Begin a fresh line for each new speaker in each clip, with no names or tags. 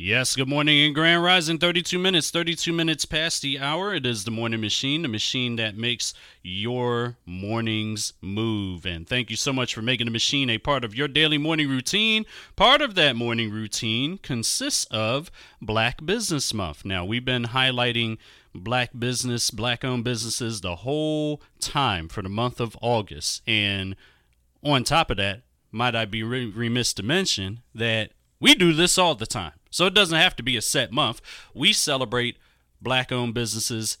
Yes, good morning in Grand Rising. 32 minutes, 32 minutes past the hour. It is the morning machine, the machine that makes your mornings move. And thank you so much for making the machine a part of your daily morning routine. Part of that morning routine consists of Black Business Month. Now, we've been highlighting black business, black owned businesses the whole time for the month of August. And on top of that, might I be remiss to mention that we do this all the time. So it doesn't have to be a set month. We celebrate black owned businesses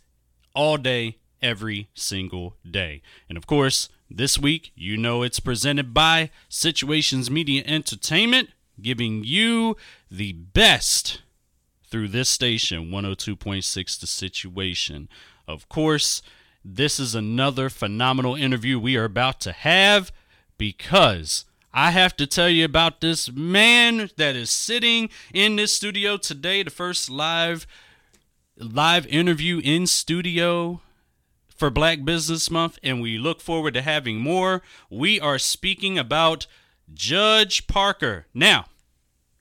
all day, every single day. And of course, this week, you know it's presented by Situations Media Entertainment, giving you the best through this station, 102.6 The Situation. Of course, this is another phenomenal interview we are about to have because I have to tell you about this man that is sitting in this studio today, the first live live interview in studio for Black Business Month, and we look forward to having more. We are speaking about Judge Parker. Now,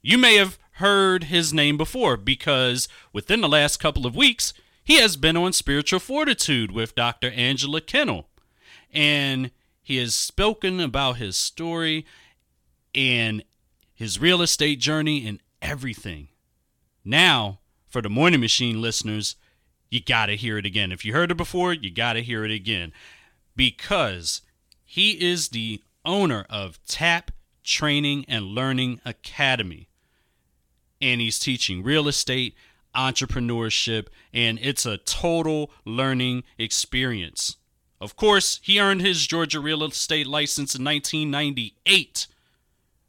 you may have heard his name before because within the last couple of weeks, he has been on Spiritual Fortitude with Dr. Angela Kennel. And he has spoken about his story and his real estate journey and everything. Now, for the Morning Machine listeners, you got to hear it again. If you heard it before, you got to hear it again because he is the owner of TAP Training and Learning Academy. And he's teaching real estate, entrepreneurship, and it's a total learning experience. Of course, he earned his Georgia real estate license in 1998,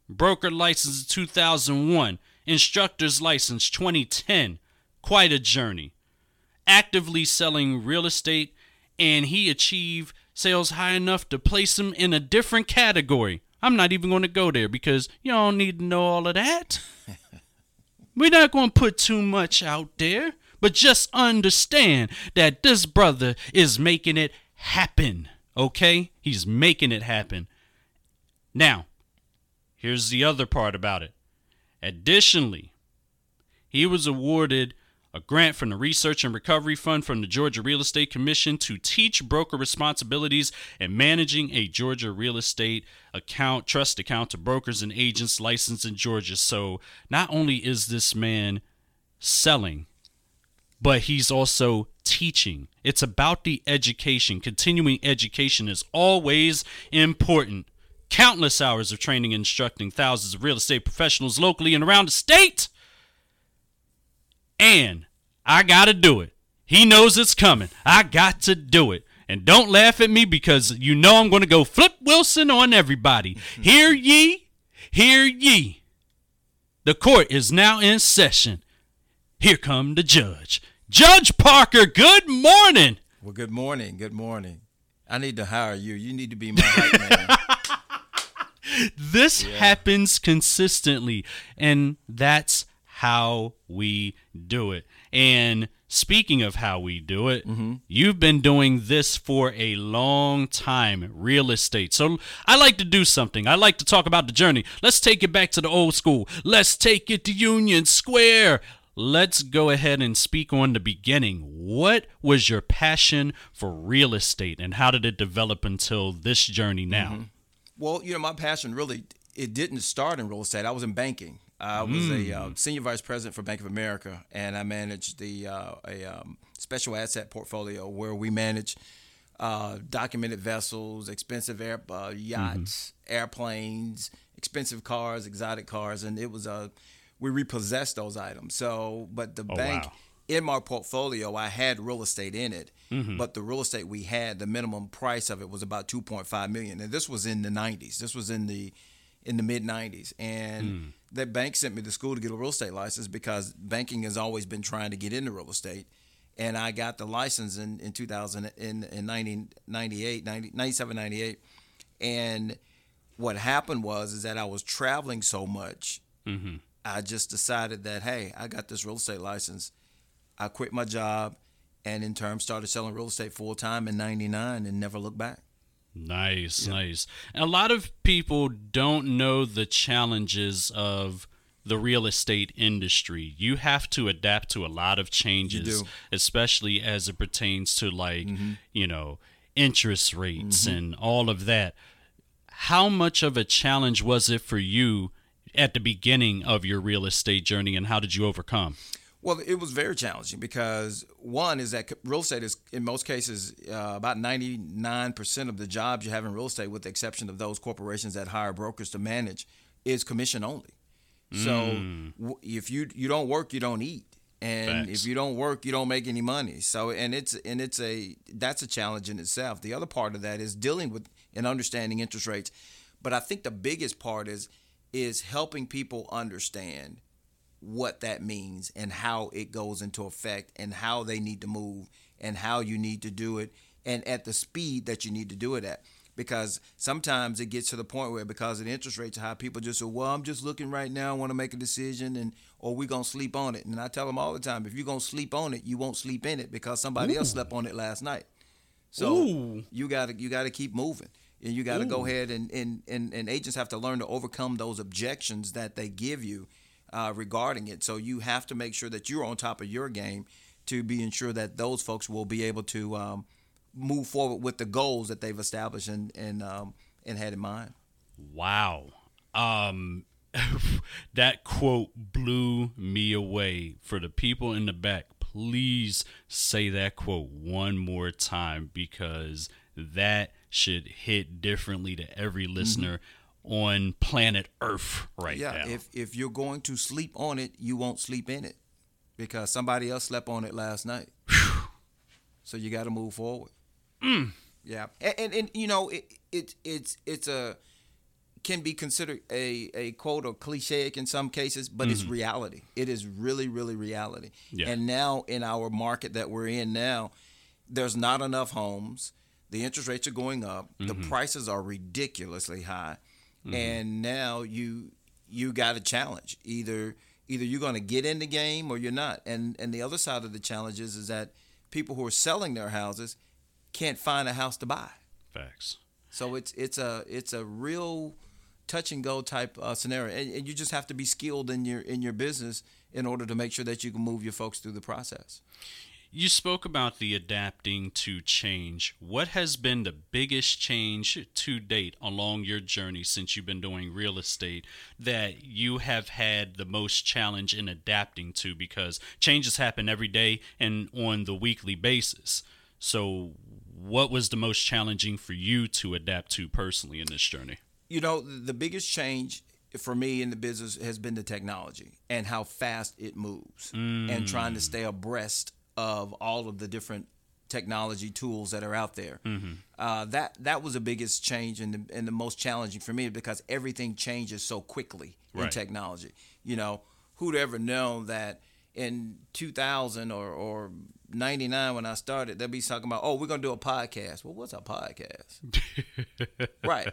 broker license in 2001, instructor's license 2010. Quite a journey. Actively selling real estate, and he achieved sales high enough to place him in a different category. I'm not even going to go there because you don't need to know all of that. We're not going to put too much out there, but just understand that this brother is making it happen. Okay? He's making it happen. Now, here's the other part about it. Additionally, he was awarded a grant from the Research and Recovery Fund from the Georgia Real Estate Commission to teach broker responsibilities and managing a Georgia real estate account, trust account to brokers and agents licensed in Georgia. So not only is this man selling, but he's also teaching. It's about the education. Continuing education is always important. Countless hours of training and instructing thousands of real estate professionals locally and around the state. And I got to do it. He knows it's coming. I got to do it. And don't laugh at me because you know I'm going to go Flip Wilson on everybody. hear ye, hear ye. The court is now in session. Here come the judge. Judge Parker, good morning.
Well, good morning. Good morning. I need to hire you. You need to be my hype
man. this yeah. happens consistently, and that's how we do it. And speaking of how we do it, mm-hmm. you've been doing this for a long time, real estate. So I like to do something. I like to talk about the journey. Let's take it back to the old school. Let's take it to Union Square let's go ahead and speak on the beginning. What was your passion for real estate and how did it develop until this journey now? Mm-hmm.
Well, you know, my passion really it didn't start in real estate. I was in banking. I was mm. a uh, senior vice president for Bank of America, and I managed the uh, a um, special asset portfolio where we manage uh, documented vessels, expensive air uh, yachts, mm-hmm. airplanes, expensive cars, exotic cars, and it was a we repossessed those items. So, but the oh, bank wow. In my portfolio, I had real estate in it, mm-hmm. but the real estate we had, the minimum price of it was about 2.5 million, and this was in the 90s. This was in the in the mid 90s, and mm. the bank sent me to school to get a real estate license because banking has always been trying to get into real estate. And I got the license in, in 2000 in, in 1998, 90, 97, 98. And what happened was is that I was traveling so much mm-hmm. I just decided that hey, I got this real estate license. I quit my job, and in turn started selling real estate full time in '99 and never looked back.
Nice, nice. And a lot of people don't know the challenges of the real estate industry. You have to adapt to a lot of changes, especially as it pertains to like, mm-hmm. you know, interest rates mm-hmm. and all of that. How much of a challenge was it for you at the beginning of your real estate journey and how did you overcome?
Well, it was very challenging because one is that real estate is, in most cases, uh, about 99% of the jobs you have in real estate, with the exception of those corporations that hire brokers to manage, is commission only. So w- if you you don't work, you don't eat, and
Facts.
if you don't work, you don't make any money. So and it's and it's a that's a challenge in itself. The other part of that is dealing with and understanding interest rates, but I think the biggest part is is helping people understand what that means and how it goes into effect and how they need to move and how you need to do it and at the speed that you need to do it at. Because sometimes it gets to the point where because of the interest rates are high people just say well i'm just looking right now i want to make a decision and or we're going to sleep on it. And i tell them all the time if you're going to sleep on it you won't sleep in it because somebody else slept on it last night. So
Ooh.
you got to you got to keep moving and you got to go ahead and, and, and, and agents have to learn to overcome those objections that they give you uh, regarding it so you have to make sure that you're on top of your game to be ensure that those folks will be able to um, move forward with the goals that they've established and and, um, and had in mind
Wow. Um that quote blew me away. For the people in the back, please say that quote one more time because that should hit differently to every listener on planet Earth right
yeah
now.
Yeah, if if you're going to sleep on it you won't sleep in it because somebody else slept on it last night. So you got to move forward. Mm. Yeah and, and and you know it, it it's it's a can be considered a a quote or cliche in some cases but it's mm-hmm. reality. It is really really reality.
Yeah.
and now in our market that we're in now there's not enough homes. The interest rates are going up. The mm-hmm. prices are ridiculously high and now you you got a challenge. Either either you're going to get in the game or you're not. And and the other side of the challenge is, is that people who are selling their houses can't find a house to buy.
Facts.
so it's it's a it's a real touch and go type uh, scenario. And, and you just have to be skilled in your in your business in order to make sure that you can move your folks through the process
You spoke about the adapting to change. What has been the biggest change to date along your journey since you've been doing real estate that you have had the most challenge in adapting to? Because changes happen every day and on the weekly basis. So, what was the most challenging for you to adapt to personally in this journey?
you know the biggest change for me in the business has been the technology and how fast it moves and trying to mm. stay abreast of all of the different technology tools that are out there uh, that that was the biggest change and the, and the most challenging for me because everything changes so quickly in technology you know who'd ever known that in 2000 or, or 99 when I started, they'd be talking about, oh, we're going to do a podcast. Well, what's a podcast? right.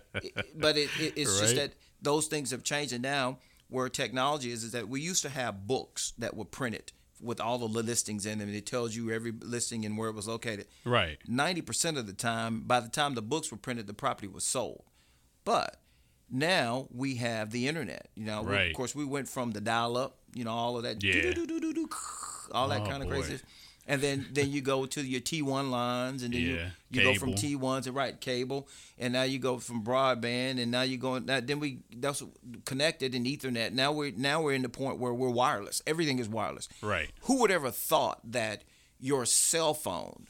But it, it, it's just that those things have changed. And now where technology is, is that we used to have books that were printed with all the listings in them. And it tells you every listing and where it was located.
Right.
90% of the time, by the time the books were printed, the property was sold. But now we have the internet. You know, we- of course, we went from the dial up, you know, all of that,
Yeah.
all that
Oh,
kind of
boy.
crazy. And then, then you go to your T1 lines, and then
Yeah,
you, you go from. T1 to right cable, and now you go from broadband, and now you're going. Now, then we that's connected in Ethernet. Now we're now we're in the point where we're wireless. Everything is wireless.
Right.
Who would ever thought that your cell phone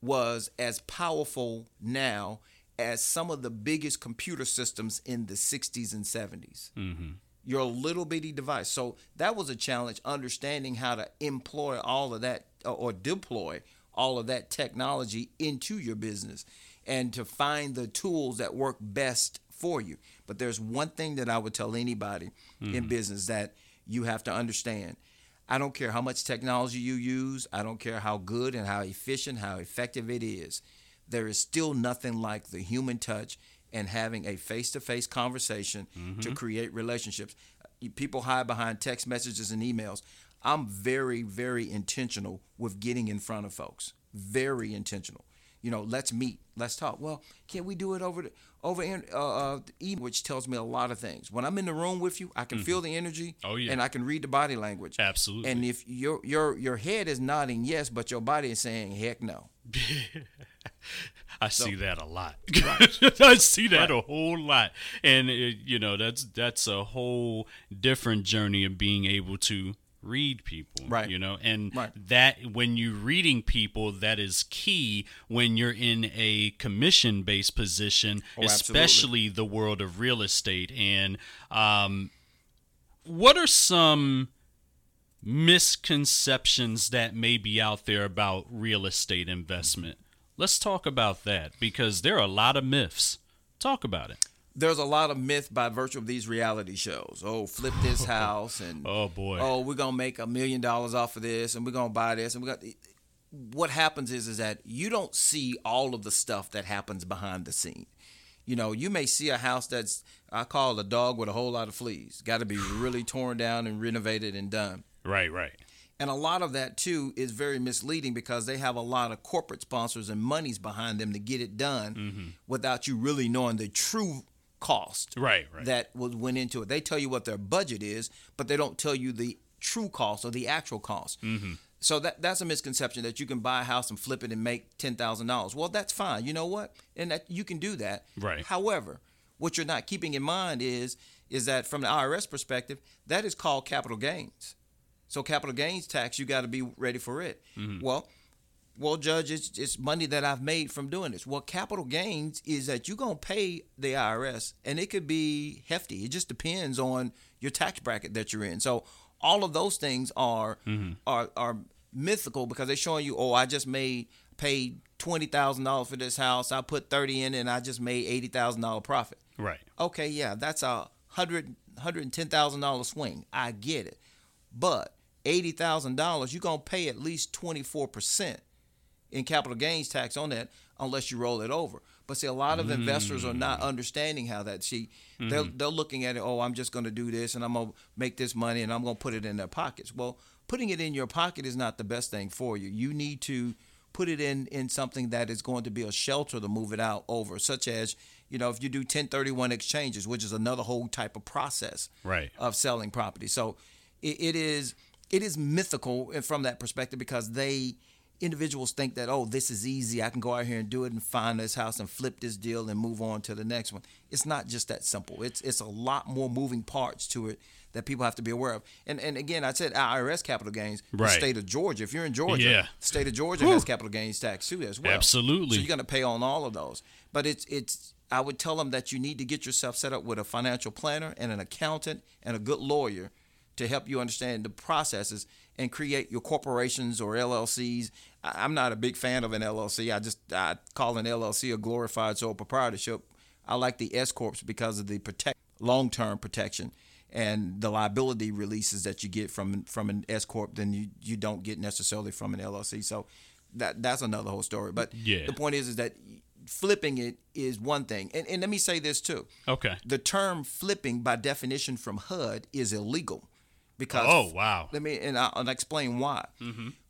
was as powerful now as some of the biggest computer systems in the 60s and 70s? Your little bitty device. So that was a challenge, understanding how to employ all of that or deploy all of that technology into your business and to find the tools that work best for you. But there's one thing that I would tell anybody in mm-hmm. business that you have to understand. I don't care how much technology you use, I don't care how good and how efficient, how effective it is. There is still nothing like the human touch and having a face to face conversation to create relationships. People hide behind text messages and emails. I'm very, very intentional with getting in front of folks. Very intentional. you know, let's meet, let's talk. Well, can we do it over the, over in, uh, uh, email, which tells me a lot of things. When I'm in the room with you, I can feel the energy.
Oh, yeah.
and I can read the body language.
Absolutely.
And if your your your head is nodding yes, but your body is saying heck no.
I see that a lot. I see that a whole lot, and it, you know that's that's a whole different journey of being able to read people
Right.
you know and
Right.
that when you're reading people that is key when you're in a commission based position
Oh, absolutely.
especially the world of real estate and um what are some misconceptions that may be out there about real estate investment let's talk about that because there are a lot of myths talk about it
There's a lot of myth by virtue of these reality shows. Oh, flip this house and
oh boy
oh, we're gonna make a million dollars off of this, and we're gonna buy this, and we got. What happens is is that you don't see all of the stuff that happens behind the scene. You know, you may see a house that's I call a dog with a whole lot of fleas. Got to be really torn down and renovated and done.
right right
And a lot of that too is very misleading because they have a lot of corporate sponsors and monies behind them to get it done without you really knowing the true cost
right right
that was went into it. They tell you what their budget is, but they don't tell you the true cost or the actual cost.
Mm-hmm.
So that that's a misconception that you can buy a house and flip it and make ten thousand dollars. Well, that's fine. You know what? And that you can do that.
Right.
However, what you're not keeping in mind is is that from the IRS perspective, that is called capital gains. So capital gains tax, you got to be ready for it.
Mm-hmm.
Well, well, Judge, it's, it's money that I've made from doing this. Well, capital gains is that you're going to pay the IRS, and it could be hefty. It just depends on your tax bracket that you're in. So all of those things are are are mythical because they're showing you, oh, I just made paid twenty thousand dollars for this house. I put thirty in, and I just made eighty thousand dollar profit.
right
Okay, yeah, that's a hundred hundred and ten thousand dollar swing. I get it, but eighty thousand dollars, you're gonna pay at least twenty four percent in capital gains tax on that unless you roll it over. But see, a lot of investors are not mm. understanding how that. See, they're mm-hmm. they're looking at it. Oh, I'm just going to do this, and I'm going to make this money, and I'm going to put it in their pockets. Well, putting it in your pocket is not the best thing for you. You need to put it in in something that is going to be a shelter to move it out over, such as you know if you do 1031 exchanges, which is another whole type of process
Right.
of selling property. So it, it is it is mythical from that perspective because they individuals think that oh this is easy I can go out here and do it and find this house and flip this deal and move on to the next one. It's not just that simple. It's it's a lot more moving parts to it that people have to be aware of. And and again I said IRS capital gains.
Right.
The state of Georgia. If you're in Georgia,
Yeah.
the state of Georgia has capital gains tax too as well.
Absolutely.
So you're going to pay on all of those. But it's it's I would tell them that you need to get yourself set up with a financial planner and an accountant and a good lawyer to help you understand the processes and create your corporations or LLCs. I'm not a big fan of an LLC. I just I call an LLC a glorified sole proprietorship. I like the S corps because of the protect long-term protection and the liability releases that you get from from an S corp than you you don't get necessarily from an LLC. So that that's another whole story. But
Yeah.
the point is is that flipping it is one thing. And and let me say this too.
okay
The term flipping by definition from HUD is illegal because
Oh, wow.
Let me and I'll, explain why.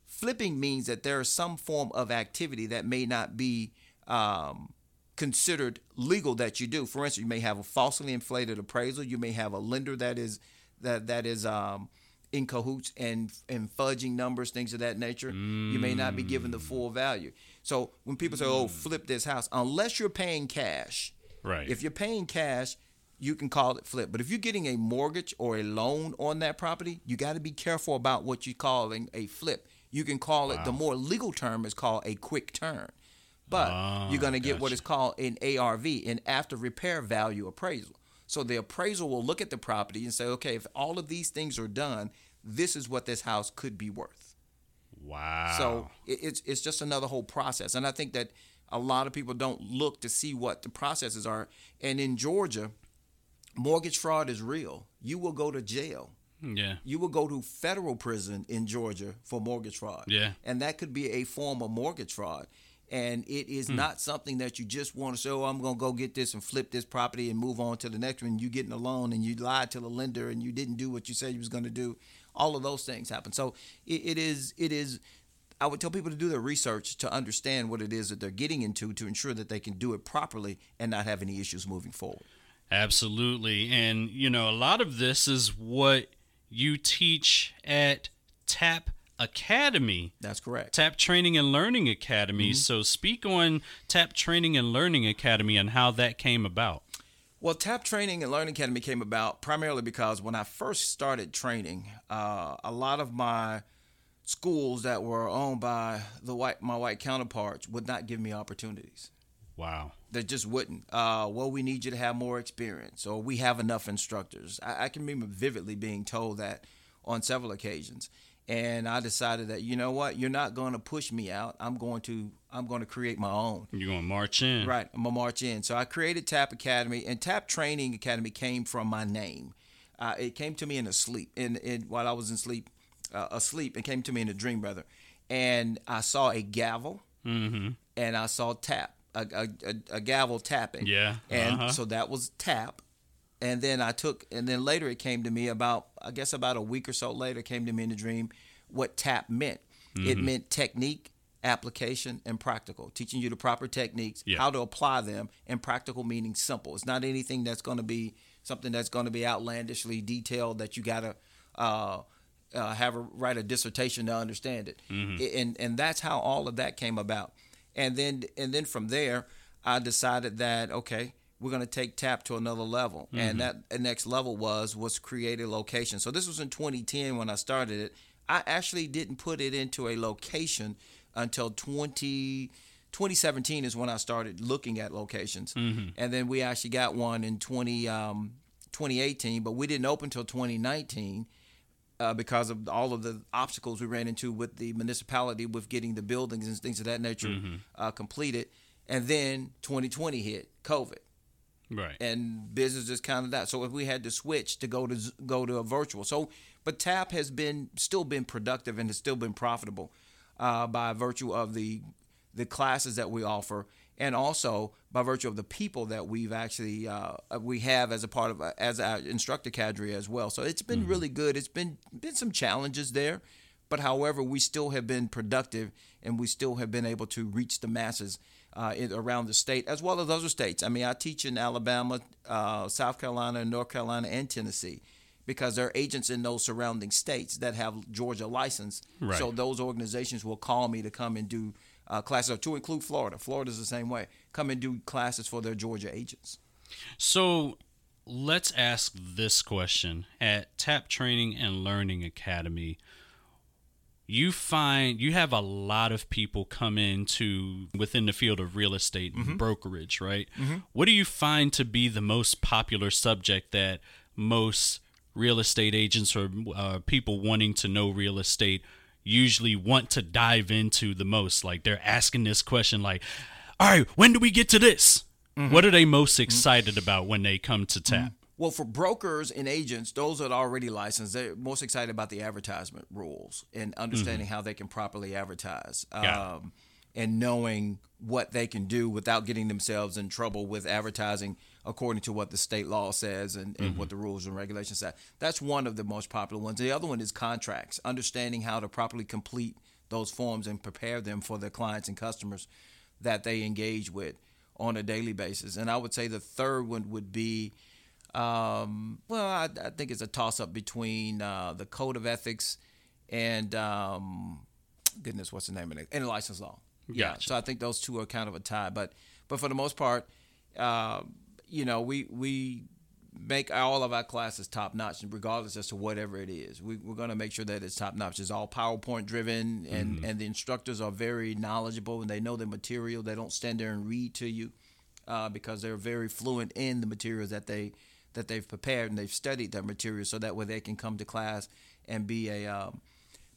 Flipping means that there is some form of activity that may not be um, considered legal that you do. For instance, you may have a falsely inflated appraisal. You may have a lender that is that that is um, in cahoots and and fudging numbers, things of that nature. You may not be given the full value. So when people say, "Oh, flip this house," unless you're paying cash,
Right.
If you're paying cash, you can call it flip. But if you're getting a mortgage or a loan on that property, you got to be careful about what you're calling a flip. You can call it the more legal term is called a quick turn. But
Ah,
you're going to get what is called an ARV, an after repair value appraisal. So the appraisal will look at the property and say, okay, if all of these things are done, this is what this house could be worth.
wow
So it, it's it's just another whole process, and I think that a lot of people don't look to see what the processes are. And in Georgia, mortgage fraud is real. You will go to jail.
yeah
You will go to federal prison in Georgia for mortgage fraud.
Yeah.
and that could be a form of mortgage fraud. And it is
Hmm.
not something that you just want to say, oh, I'm going to go get this and flip this property and move on to the next one. You getting a loan and you lied to the lender and you didn't do what you said you was going to do. All of those things happen. So it, it is it is I would tell people to do their research to understand what it is that they're getting into to ensure that they can do it properly and not have any issues moving forward.
Absolutely. And, you know, a lot of this is what you teach at TAP Academy.
That's correct.
TAP Training and Learning Academy. Mm-hmm. So, speak on TAP Training and Learning Academy and how that came about.
Well, TAP Training and Learning Academy came about primarily because when I first started training, uh, a lot of my schools that were owned by the white my white counterparts would not give me opportunities.
Wow.
They just wouldn't. Uh, well, we need you to have more experience, or we have enough instructors. I, I can remember vividly being told that on several occasions, and I decided that you know what, you're not going to push me out. I'm going to I'm going to create my own.
You're going to march in.
Right. I'm going to march in. So I created TAP Academy, and TAP Training Academy came from my name. Uh, it came to me in a sleep, in, in while I was in sleep, uh, asleep. It came to me in a dream, brother, and I saw a gavel,
mm-hmm.
and I saw tap, a, a, a, a gavel tapping.
Yeah,
and
uh-huh.
so that was tap, and then I took, and then later it came to me about, I guess about a week or so later, came to me in a dream what tap meant. Mm-hmm. It meant technique, application, and practical, teaching you the proper techniques,
Yeah.
how to apply them, and practical meaning simple. It's not anything that's going to be something that's going to be outlandishly detailed that you got to uh, uh, have a write a dissertation to understand it. I- And and that's how all of that came about. And then and then from there, I decided that okay, we're going to take TAP to another level, and that next level was was create a location. So this was in 2010 when I started it. I actually didn't put it into a location until 20. 2017 is when I started looking at locations, and then we actually got one in 20 um, 2018, but we didn't open until 2019 uh, because of all of the obstacles we ran into with the municipality with getting the buildings and things of that nature uh, completed. And then 2020 hit, COVID,
Right.
and business just kind of that. So if we had to switch to go to go to a virtual, so but TAP has been still been productive and has still been profitable uh, by virtue of the the classes that we offer, and also by virtue of the people that we've actually uh, we have as a part of as our instructor cadre as well. So it's been really good. It's been been some challenges there, but however, we still have been productive and we still have been able to reach the masses uh, in, around the state as well as other states. I mean, I teach in Alabama, uh, South Carolina, North Carolina, and Tennessee because there are agents in those surrounding states that have Georgia license.
Right.
So those organizations will call me to come and do uh, classes, to include Florida. Florida's the same way. Come and do classes for their Georgia agents.
So let's ask this question at Tap Training and Learning Academy. You find you have a lot of people come into within the field of real estate and brokerage, right? What do you find to be the most popular subject that most real estate agents or uh, people wanting to know real estate usually want to dive into the most? Like they're asking this question, like, "All right, when do we get to this?" Mm-hmm. What are they most mm-hmm. excited about when they come to mm-hmm. tap?
Well, for brokers and agents, those that are already licensed, they're most excited about the advertisement rules and understanding how they can properly advertise um, and knowing what they can do without getting themselves in trouble with advertising according to what the state law says and, and what the rules and regulations say. That's one of the most popular ones. The other one is contracts, understanding how to properly complete those forms and prepare them for their clients and customers that they engage with on a daily basis. And I would say the third one would be um, well, I, I think it's a toss up between uh, the code of ethics and um, goodness, what's the name of it? And license law. Yeah. So I think those two are kind of a tie, but but for the most part, uh, you know, we we make all of our classes top notch, regardless as to whatever it is. We, we're going to make sure that it's top notch. It's all PowerPoint driven, and and the instructors are very knowledgeable and they know the material. They don't stand there and read to you uh, because they're very fluent in the materials that they that they've prepared and they've studied that material, so that way they can come to class and be a um,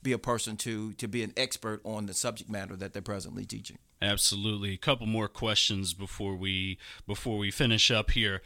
be a person to to be an expert on the subject matter that they're presently teaching.
Absolutely. A couple more questions before we before we finish up here.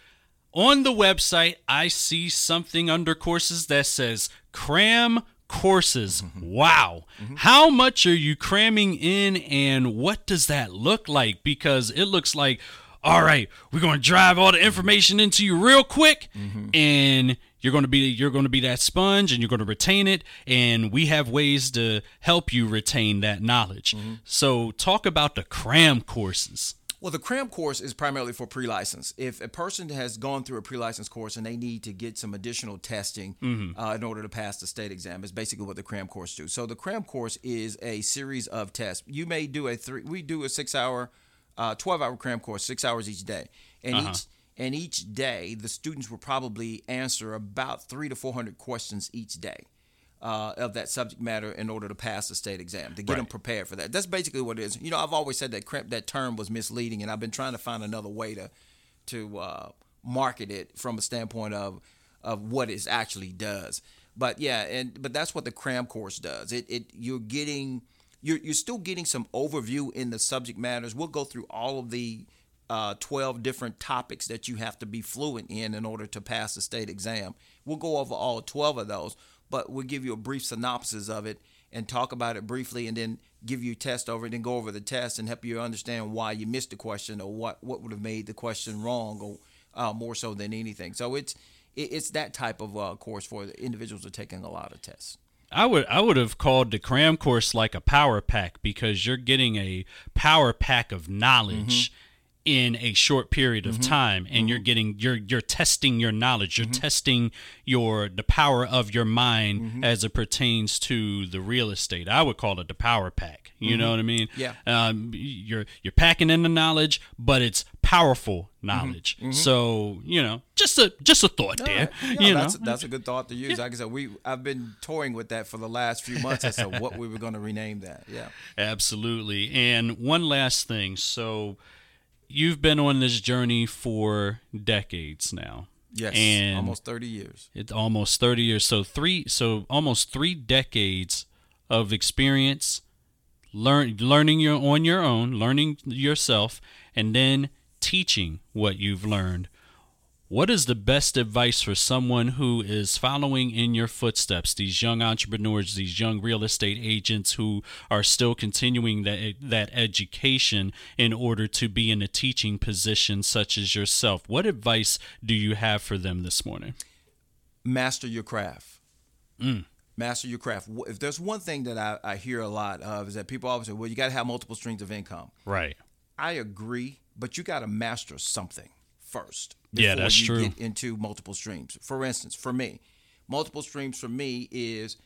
On the website, I see something under courses that says cram courses. Mm-hmm. Wow. Mm-hmm. How much are you cramming in and what does that look like? Because it looks like all right, we're going to drive all the information into you real quick mm-hmm. and you're going to be you're going to be that sponge and you're going to retain it and we have ways to help you retain that knowledge mm-hmm. so talk about the cram courses
well, the CRAM course is primarily for pre-license. If a person has gone through a pre-license course and they need to get some additional testing mm-hmm. uh, in order to pass the state exam, is basically what the CRAM course do. So the CRAM course is a series of tests. You may do a three. We do a six-hour, uh, twelve-hour CRAM course, six hours each day, and uh-huh. each and each day the students will probably answer about three to four hundred questions each day uh, of that subject matter in order to pass the state exam to get right. them prepared for that. That's basically what it is. You know, I've always said that cramp, that term was misleading, and I've been trying to find another way to to uh, market it from a standpoint of of what it actually does. But yeah, and but that's what the cram course does. It it you're getting you're you're still getting some overview in the subject matters. We'll go through all of the uh, 12 different topics that you have to be fluent in in order to pass the state exam. We'll go over all 12 of those but we'll give you a brief synopsis of it and talk about it briefly and then give you a test over it and go over the test and help you understand why you missed the question or what, what would have made the question wrong or uh, more so than anything. So it's it's that type of uh, course for the individuals who are taking a lot of tests.
I would I would have called the cram course like a power pack because you're getting a power pack of knowledge. Mm-hmm in a short period of mm-hmm. time and mm-hmm. you're getting you're you're testing your knowledge you're mm-hmm. testing your the power of your mind mm-hmm. as it pertains to the real estate i would call it the power pack you know mm-hmm. what i mean
yeah
um, you're you're packing in the knowledge but it's powerful mm-hmm. knowledge so you know just a just a thought there you
that's,
know
that's a good thought to use yeah. like i said we i've been toying with that for the last few months as to what we were going to rename that yeah
absolutely and one last thing so you've been on this journey for decades now.
Yes, and almost thirty years.
It's almost thirty years. So three, so almost three decades of experience, learn learning your on your own, learning yourself, and then teaching what you've learned what is the best advice for someone who is following in your footsteps? These young entrepreneurs, these young real estate agents who are still continuing that that education in order to be in a teaching position, such as yourself. What advice do you have for them this morning?
Master your craft. Mm. Master your craft. If there's one thing that I, I hear a lot of is that people always say, "Well, you got to have multiple streams of income."
Right.
I agree, but you got to master something first.
Yeah, that's
you
true.
Get into multiple streams. For instance, for me, multiple streams for me is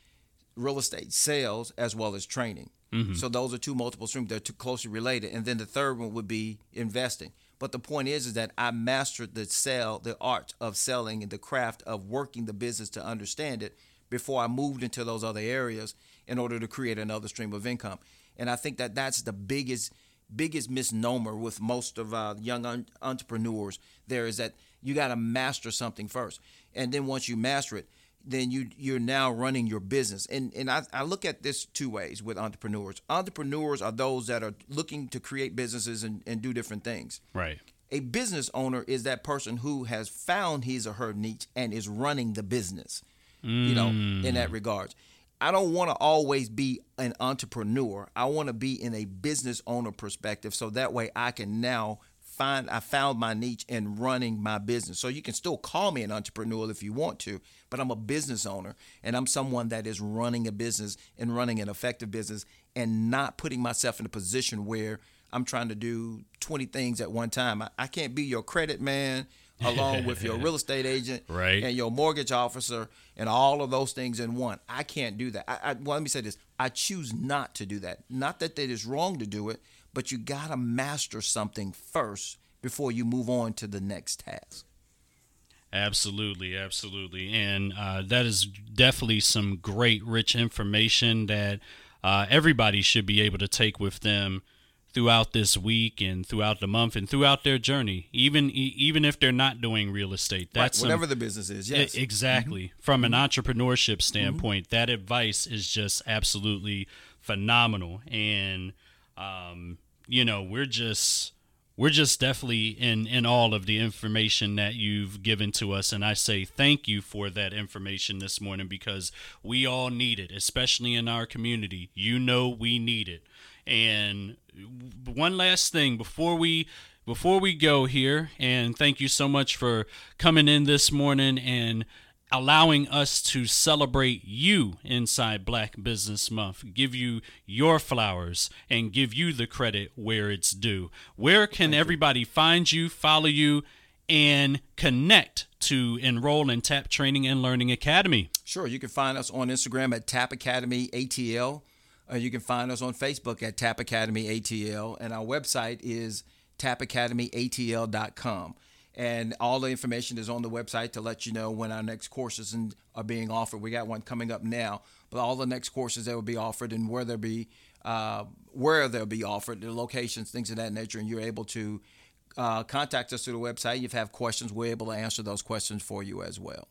real estate sales as well as training. Mm-hmm. So those are two multiple streams. They're too closely related. And then the third one would be investing. But the point is, is that I mastered the sell, the art of selling, and the craft of working the business to understand it before I moved into those other areas in order to create another stream of income. And I think that that's the biggest biggest misnomer with most of uh, young un- entrepreneurs there is that you got to master something first, and then once you master it, then you you're now running your business. And and I, I look at this two ways with entrepreneurs. Entrepreneurs are those that are looking to create businesses and, and do different things.
Right.
A business owner is that person who has found his or her niche and is running the business. Mm. You know, in that mm. regards. I don't want to always be an entrepreneur. I want to be in a business owner perspective so that way I can now find I found my niche in running my business. So you can still call me an entrepreneur if you want to, but I'm a business owner and I'm someone that is running a business and running an effective business and not putting myself in a position where I'm trying to do 20 things at one time. I, I can't be your credit man along with your real estate agent
right.
and your mortgage officer and all of those things in one. I can't do that. I, I, well, let me say this: I choose not to do that. Not that it is wrong to do it, but you got to master something first before you move on to the next task.
Absolutely, absolutely, and uh, that is definitely some great, rich information that uh, everybody should be able to take with them throughout this week and throughout the month and throughout their journey even even if they're not doing real estate
that's right, whatever some, the business is yes
exactly mm-hmm. from an mm-hmm. entrepreneurship standpoint mm-hmm. that advice is just absolutely phenomenal and um, you know we're just we're just definitely in in all of the information that you've given to us and i say thank you for that information this morning because we all need it especially in our community you know we need it and one last thing before we before we go here, and thank you so much for coming in this morning and allowing us to celebrate you inside Black Business Month, give you your flowers, and give you the credit where it's due. Where can everybody find you, follow you, and connect to enroll in TAP Training and Learning Academy?
Sure. You can find us on Instagram at TAP Academy ATL. Uh, you can find us on Facebook at TAP Academy ATL. And our website is tapacademyatl.com and all the information is on the website to let you know when our next courses are being offered. We got one coming up now, but all the next courses that will be offered and where they'll be, uh, where they'll be offered, the locations, things of that nature, and you're able to uh, contact us through the website. If you have questions, we're able to answer those questions for you as well.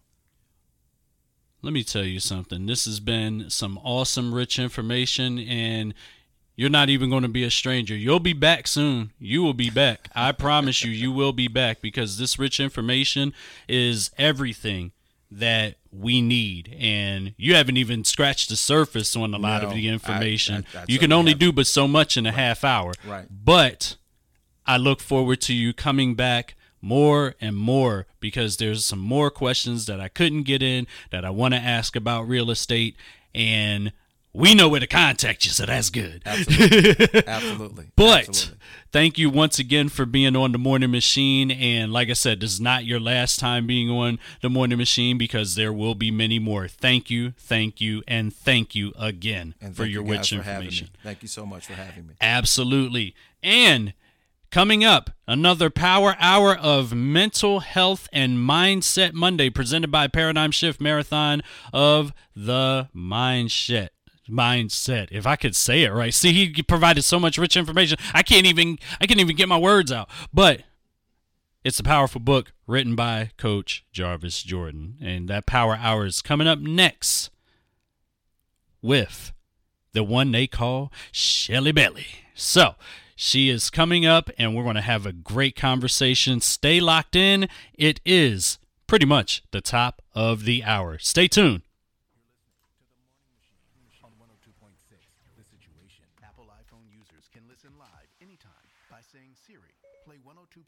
Let me tell you something. This has been some awesome, rich information, and you're not even going to be a stranger. You'll be back soon. You will be back. I promise you, you will be back because this rich information is everything that we need. And you haven't even scratched the surface on a lot no, of the information. I, I, you can only do but so much in a right. half hour.
Right.
But I look forward to you coming back more and more because there's some more questions that I couldn't get in that I want to ask about real estate. And we know where to contact you, so that's good.
Absolutely. Absolutely.
but
Absolutely.
thank you once again for being on the Morning Machine. And like I said, this is not your last time being on the Morning Machine because there will be many more. Thank you, thank you, and thank you again
and
for your
you
rich information.
Thank you so much for having me.
Absolutely. And coming up, another power hour of mental health and mindset Monday presented by Paradigm Shift Marathon of the Mindset mindset. If I could say it right. See, he provided so much rich information. I can't even I can't even get my words out. But it's a powerful book written by Coach Jarvis Jordan. And that power hour is coming up next with the one they call Shelly Belly. So she is coming up and we're going to have a great conversation. Stay locked in. It is pretty much the top of the hour. Stay tuned.